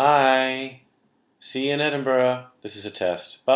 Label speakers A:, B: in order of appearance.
A: Hi. See you in Edinburgh. This is a test. Bye.